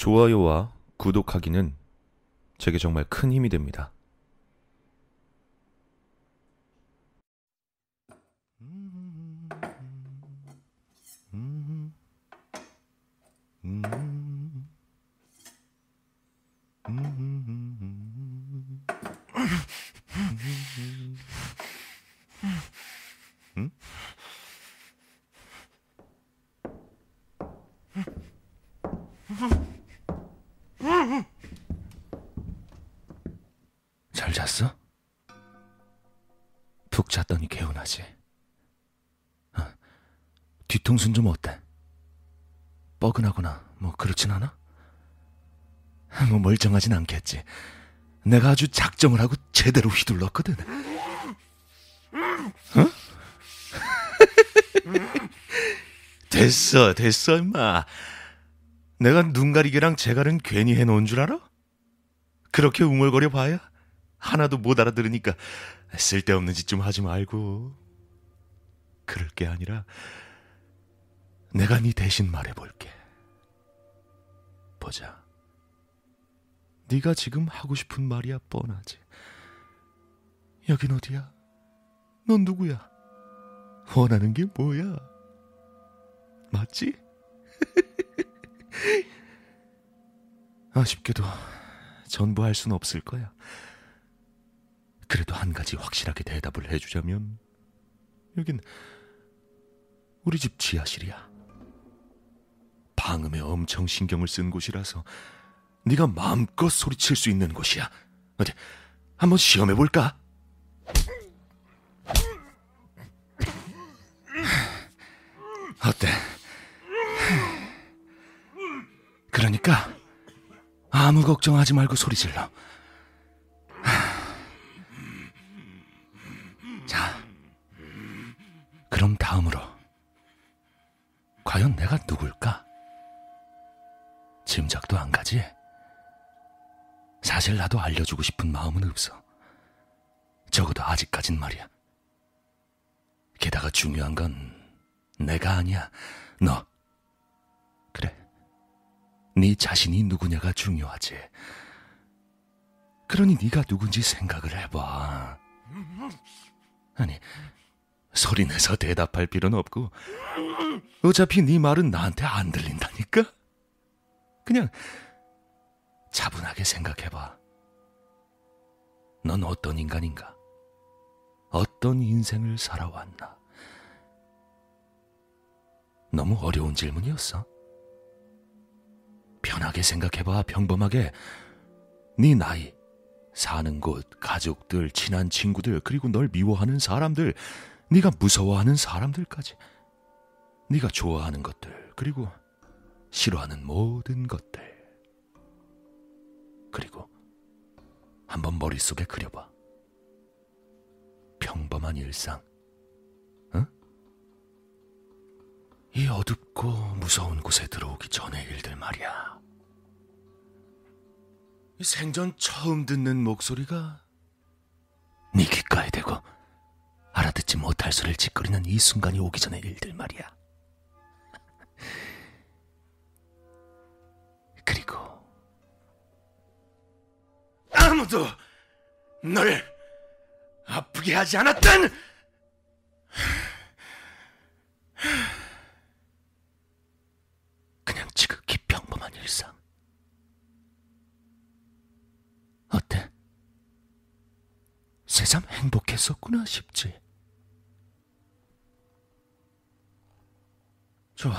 좋아요와 구독하기는 제게 정말 큰 힘이 됩니다. 잘 잤어? 푹 잤더니 개운하지. 아, 뒤통수는 좀 어때? 뻐근하거나 뭐 그렇진 않아? 뭐 멀쩡하진 않겠지. 내가 아주 작정을 하고 제대로 휘둘렀거든. 어? 됐어, 됐어, 임마. 내가 눈 가리개랑 재갈은 괜히 해놓은 줄 알아? 그렇게 웅얼거려 봐야 하나도 못 알아들으니까 쓸데없는 짓 좀 하지 말고. 그럴 게 아니라 내가 네 대신 말해볼게. 보자. 네가 지금 하고 싶은 말이야 뻔하지. 여긴 어디야? 넌 누구야? 원하는 게 뭐야? 맞지? 아쉽게도 전부 할 순 없을 거야. 그래도 한 가지 확실하게 대답을 해주자면 여긴 우리 집 지하실이야. 방음에 엄청 신경을 쓴 곳이라서 네가 마음껏 소리칠 수 있는 곳이야. 어디 한번 시험해 볼까? 어때? 그러니까 아무 걱정하지 말고 소리 질러. 사실 나도 알려주고 싶은 마음은 없어. 적어도 아직까진 말이야. 게다가 중요한 건 내가 아니야. 너. 그래. 네 자신이 누구냐가 중요하지. 그러니 네가 누군지 생각을 해봐. 아니, 소리 내서 대답할 필요는 없고 어차피 네 말은 나한테 안 들린다니까? 그냥 차분하게 생각해봐. 넌 어떤 인간인가? 어떤 인생을 살아왔나? 너무 어려운 질문이었어. 편하게 생각해봐, 평범하게. 네 나이, 사는 곳, 가족들, 친한 친구들, 그리고 널 미워하는 사람들, 네가 무서워하는 사람들까지. 네가 좋아하는 것들, 그리고 싫어하는 모든 것들. 그리고 한번 머릿속에 그려봐. 평범한 일상. 응? 이 어둡고 무서운 곳에 들어오기 전의 일들 말이야. 생전 처음 듣는 목소리가 네 귓가에 대고 알아듣지 못할 소리를 짓거리는 이 순간이 오기 전의 일들 말이야. 아무도 널 아프게 하지 않았던 그냥 지극히 평범한 일상. 어때? 새삼 행복했었구나 싶지. 좋아.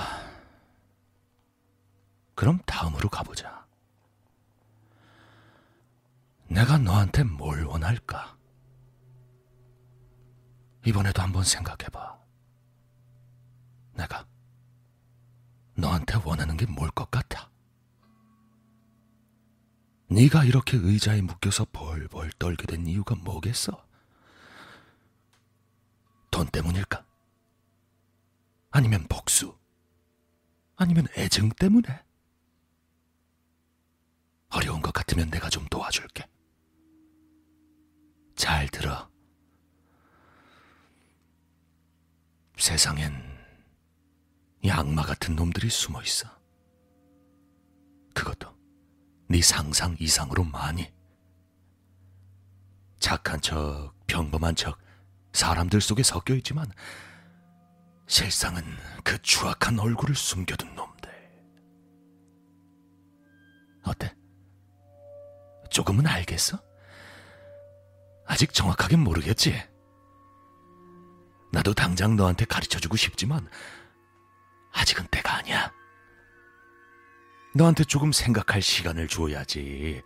그럼 다음으로 가보자. 내가 너한테 뭘 원할까? 이번에도 한번 생각해봐. 내가 너한테 원하는 게 뭘 것 같아? 네가 이렇게 의자에 묶여서 벌벌 떨게 된 이유가 뭐겠어? 돈 때문일까? 아니면 복수? 아니면 애증 때문에? 어려운 것 같으면 내가 좀 도와줄게. 잘 들어. 세상엔 이 악마 같은 놈들이 숨어 있어. 그것도 네 상상 이상으로 많이. 착한 척, 평범한 척, 사람들 속에 섞여 있지만 실상은 그 추악한 얼굴을 숨겨둔 놈들. 어때? 조금은 알겠어? 아직 정확하게 모르겠지? 나도 당장 너한테 가르쳐주고 싶지만 아직은 때가 아니야. 너한테 조금 생각할 시간을 줘야지.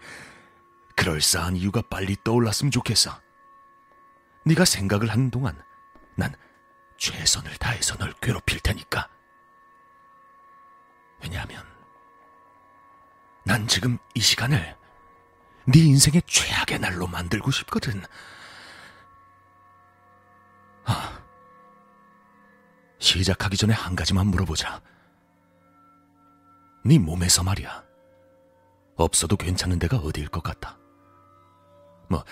그럴싸한 이유가 빨리 떠올랐으면 좋겠어. 네가 생각을 하는 동안 난 최선을 다해서 널 괴롭힐 테니까. 왜냐하면 난 지금 이 시간을 네 인생의 최악의 날로 만들고 싶거든. 아, 시작하기 전에 한 가지만 물어보자. 네 몸에서 말이야. 없어도 괜찮은 데가 어디일 것 같아. 뭐,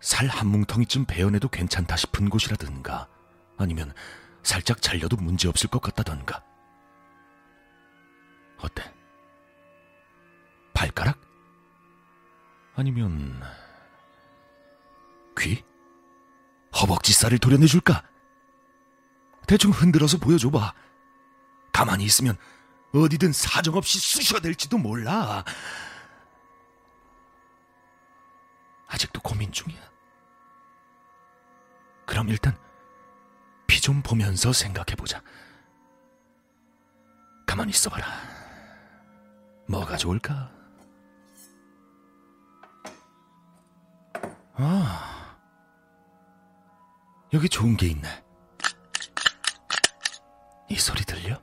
살 한 뭉텅이쯤 베어내도 괜찮다 싶은 곳이라든가, 아니면 살짝 잘려도 문제 없을 것 같다던가. 어때? 발가락? 아니면 귀? 허벅지살을 도려내줄까? 대충 흔들어서 보여줘봐. 가만히 있으면 어디든 사정없이 쑤셔댈지도 몰라. 아직도 고민 중이야. 그럼 일단 피좀 보면서 생각해보자. 가만히 있어봐라. 뭐가 좋을까? 아, 여기 좋은 게 있네. 이 소리 들려?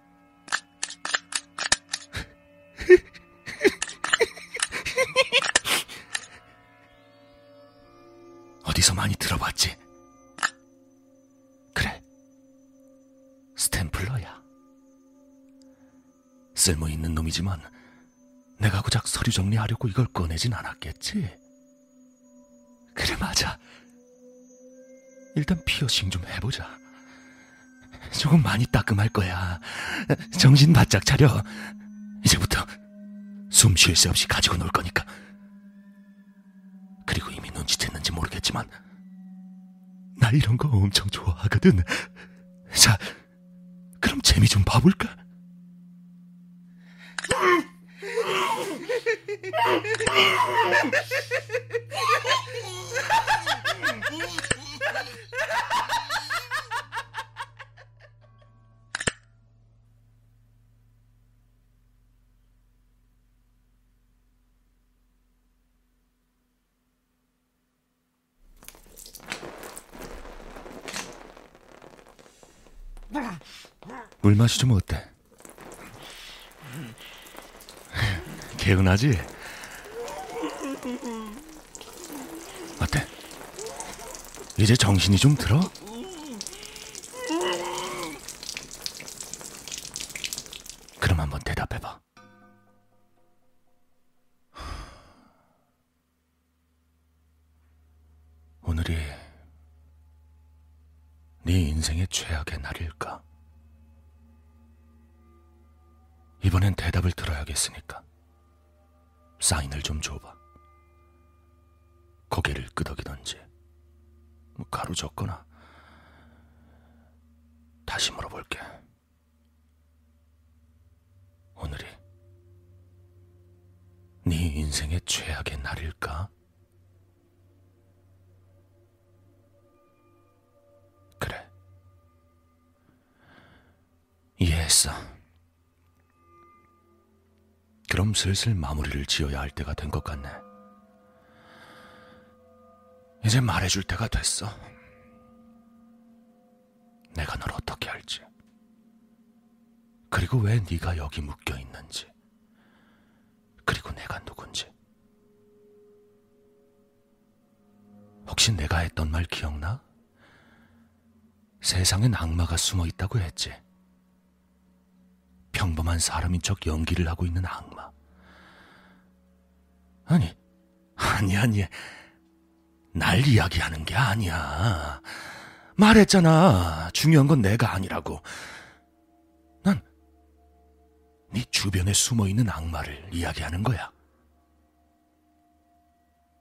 어디서 많이 들어봤지? 그래. 스탬플러야. 쓸모 있는 놈이지만 내가 고작 서류 정리하려고 이걸 꺼내진 않았겠지? 그래, 맞아. 일단 피어싱 좀 해보자. 조금 많이 따끔할 거야. 정신 바짝 차려. 이제부터 숨 쉴 새 없이 가지고 놀 거니까. 그리고 이미 눈치챘는지 모르겠지만, 나 이런 거 엄청 좋아하거든. 자, 그럼 재미 좀 봐볼까? 물 맛이 좀 어때? 개운하지? 어때? 이제 정신이 좀 들어? 그럼 한번 대답해봐. 오늘이 네 인생의 최악의 날일까? 이번엔 대답을 들어야겠으니까 사인을 좀 줘봐. 고개를 끄덕이던지 뭐 가로젓거나 다시 물어볼게. 오늘이 네 인생의 최악의 날일까? 그래. 이해했어. 그럼 슬슬 마무리를 지어야 할 때가 된 것 같네. 이제 말해줄 때가 됐어. 내가 널 어떻게 할지. 그리고 왜 네가 여기 묶여 있는지. 그리고 내가 누군지. 혹시 내가 했던 말 기억나? 세상엔 악마가 숨어 있다고 했지. 평범한 사람인 척 연기를 하고 있는 악마. 아니, 아니, 아니. 날 이야기하는 게 아니야. 말했잖아. 중요한 건 내가 아니라고. 난, 네 주변에 숨어 있는 악마를 이야기하는 거야.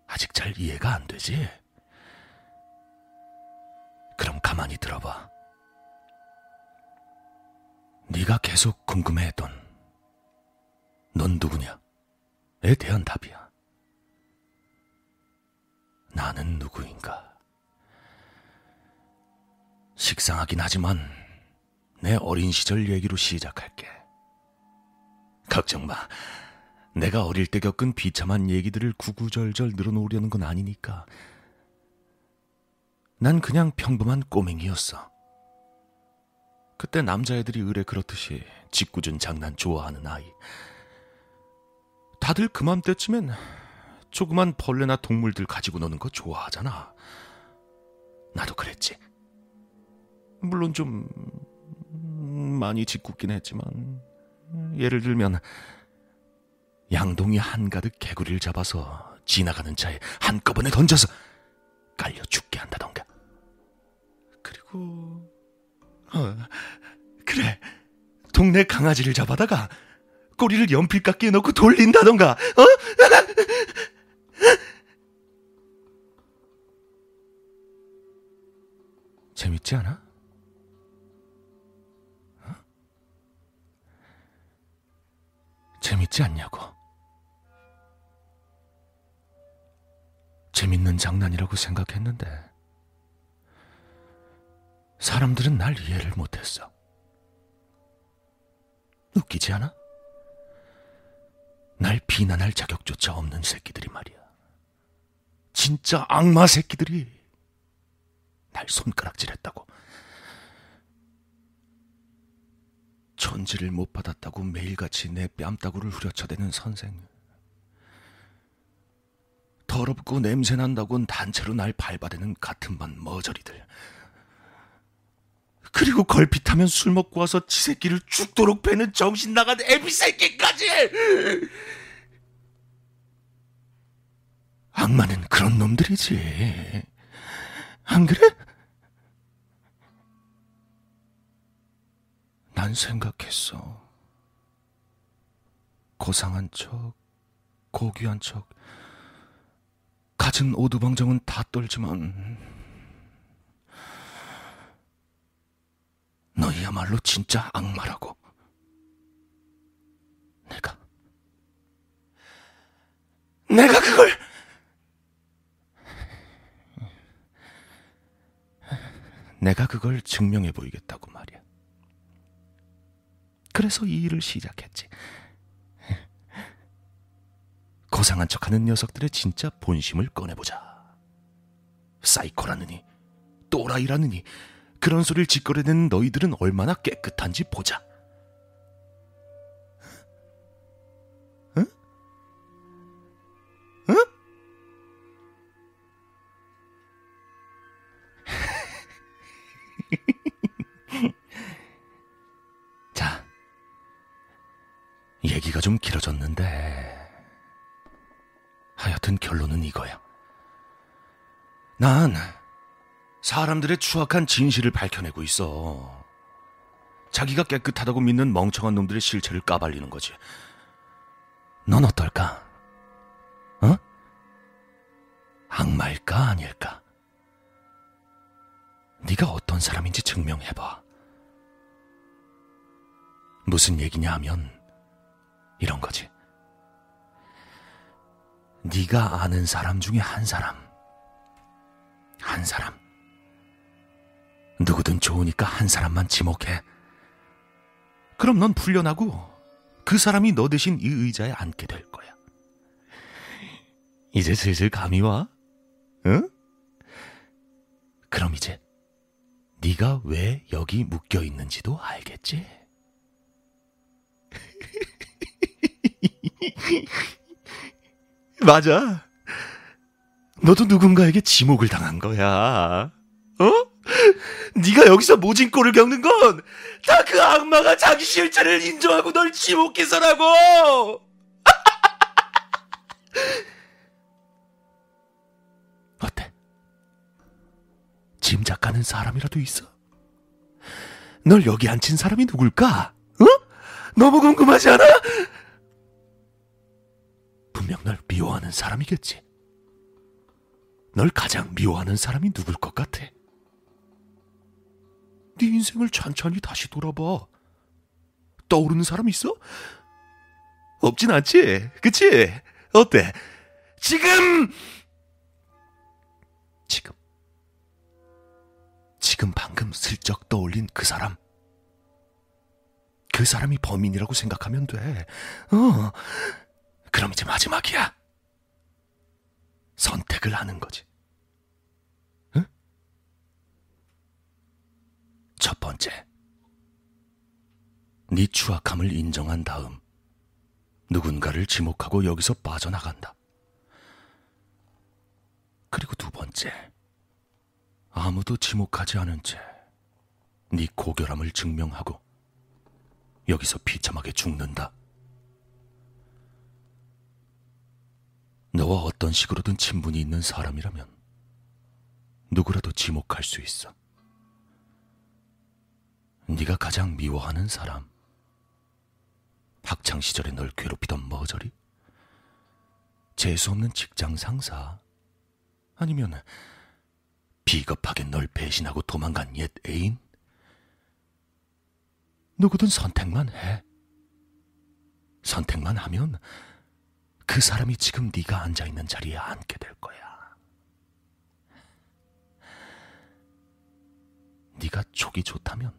아직 잘 이해가 안 되지? 그럼 가만히 들어봐. 네가 계속 궁금해했던 넌 누구냐?에 대한 답이야. 나는 누구인가? 식상하긴 하지만 내 어린 시절 얘기로 시작할게. 걱정 마. 내가 어릴 때 겪은 비참한 얘기들을 구구절절 늘어놓으려는 건 아니니까. 난 그냥 평범한 꼬맹이였어. 그때 남자애들이 의뢰 그렇듯이 짓궂은 장난 좋아하는 아이. 다들 그맘때쯤엔 조그만 벌레나 동물들 가지고 노는 거 좋아하잖아. 나도 그랬지. 물론 좀 많이 짓궂긴 했지만 예를 들면 양동이 한가득 개구리를 잡아서 지나가는 차에 한꺼번에 던져서 깔려 죽게 한다던가. 그리고 어, 그래 동네 강아지를 잡아다가 꼬리를 연필깎이에 넣고 돌린다던가. 어? 재밌지 않아? 어? 재밌지 않냐고. 재밌는 장난이라고 생각했는데 사람들은 날 이해를 못했어. 웃기지 않아? 날 비난할 자격조차 없는 새끼들이 말이야. 진짜 악마 새끼들이 날 손가락질했다고. 천지를 못 받았다고 매일같이 내 뺨따구를 후려쳐대는 선생. 더럽고 냄새난다곤 단체로 날 밟아대는 같은 반 머저리들. 그리고 걸핏하면 술 먹고 와서 지 새끼를 죽도록 패는 정신 나간 애비 새끼까지! 악마는 그런 놈들이지. 안 그래? 난 생각했어. 고상한 척, 고귀한 척, 가진 오두방정은 다 떨지만, 너희야말로 진짜 악마라고. 내가, 내가 그걸, 내가 그걸 증명해 보이겠다고 말이야. 그래서 이 일을 시작했지. 고상한 척하는 녀석들의 진짜 본심을 꺼내보자. 사이코라느니, 또라이라느니, 그런 소리를 짓거려내는 너희들은 얼마나 깨끗한지 보자. 길어졌는데, 하여튼 결론은 이거야. 난 사람들의 추악한 진실을 밝혀내고 있어. 자기가 깨끗하다고 믿는 멍청한 놈들의 실체를 까발리는 거지. 넌 어떨까? 어? 악마일까 아닐까? 네가 어떤 사람인지 증명해봐. 무슨 얘기냐 하면 이런 거지. 네가 아는 사람 중에 한 사람, 한 사람. 누구든 좋으니까 한 사람만 지목해. 그럼 넌 풀려나고 그 사람이 너 대신 이 의자에 앉게 될 거야. 이제 슬슬 감이 와? 응? 그럼 이제 네가 왜 여기 묶여 있는지도 알겠지? 맞아. 너도 누군가에게 지목을 당한 거야. 어? 네가 여기서 모진 꼴을 겪는 건 다 그 악마가 자기 실체를 인정하고 널 지목해서라고. 어때? 짐작가는 사람이라도 있어? 널 여기 앉힌 사람이 누굴까? 어? 너무 궁금하지 않아? 사람이겠지. 널 가장 미워하는 사람이 누굴 것 같아? 네 인생을 천천히 다시 돌아봐. 떠오르는 사람 있어? 없진 않지, 그치? 어때? 지금! 지금. 지금 방금 슬쩍 떠올린 그 사람. 그 사람이 범인이라고 생각하면 돼. 어. 그럼 이제 마지막이야. 선택을 하는 거지. 응? 첫 번째. 네 추악함을 인정한 다음 누군가를 지목하고 여기서 빠져나간다. 그리고 두 번째. 아무도 지목하지 않은 채 네 고결함을 증명하고 여기서 비참하게 죽는다. 너와 어떤 식으로든 친분이 있는 사람이라면 누구라도 지목할 수 있어. 네가 가장 미워하는 사람. 학창 시절에 널 괴롭히던 머저리? 재수 없는 직장 상사? 아니면 비겁하게 널 배신하고 도망간 옛 애인? 누구든 선택만 해. 선택만 하면 그 사람이 지금 네가 앉아 있는 자리에 앉게 될 거야. 네가 촉이 좋다면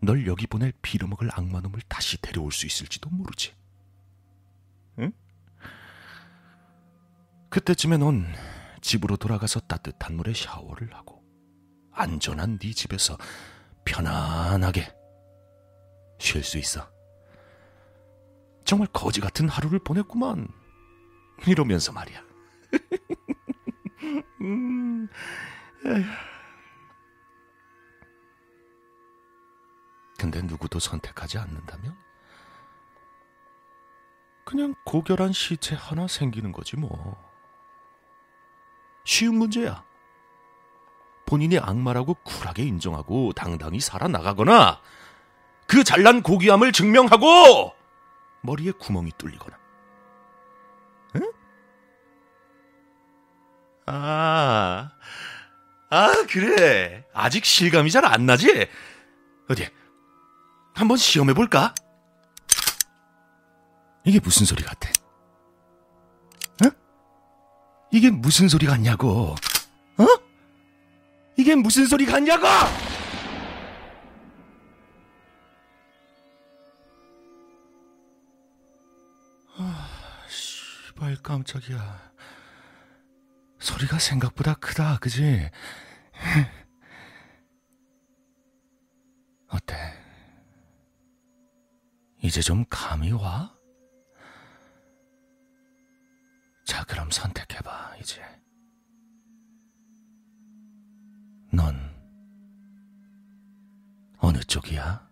널 여기 보낼 빌어먹을 악마놈을 다시 데려올 수 있을지도 모르지. 응? 그때쯤에 넌 집으로 돌아가서 따뜻한 물에 샤워를 하고 안전한 네 집에서 편안하게 쉴 수 있어. 정말 거지 같은 하루를 보냈구만. 이러면서 말이야. 음, 근데 누구도 선택하지 않는다면? 그냥 고결한 시체 하나 생기는 거지 뭐. 쉬운 문제야. 본인이 악마라고 쿨하게 인정하고 당당히 살아나가거나 그 잘난 고귀함을 증명하고 머리에 구멍이 뚫리거나. 응? 아, 아, 그래. 아직 실감이 잘 안 나지? 어디, 한번 시험해 볼까? 이게 무슨 소리 같아? 응? 이게 무슨 소리 같냐고? 어? 이게 무슨 소리 같냐고? 깜짝이야. 소리가 생각보다 크다, 그지? 어때? 이제 좀 감이 와? 자, 그럼 선택해봐, 이제. 넌 어느 쪽이야?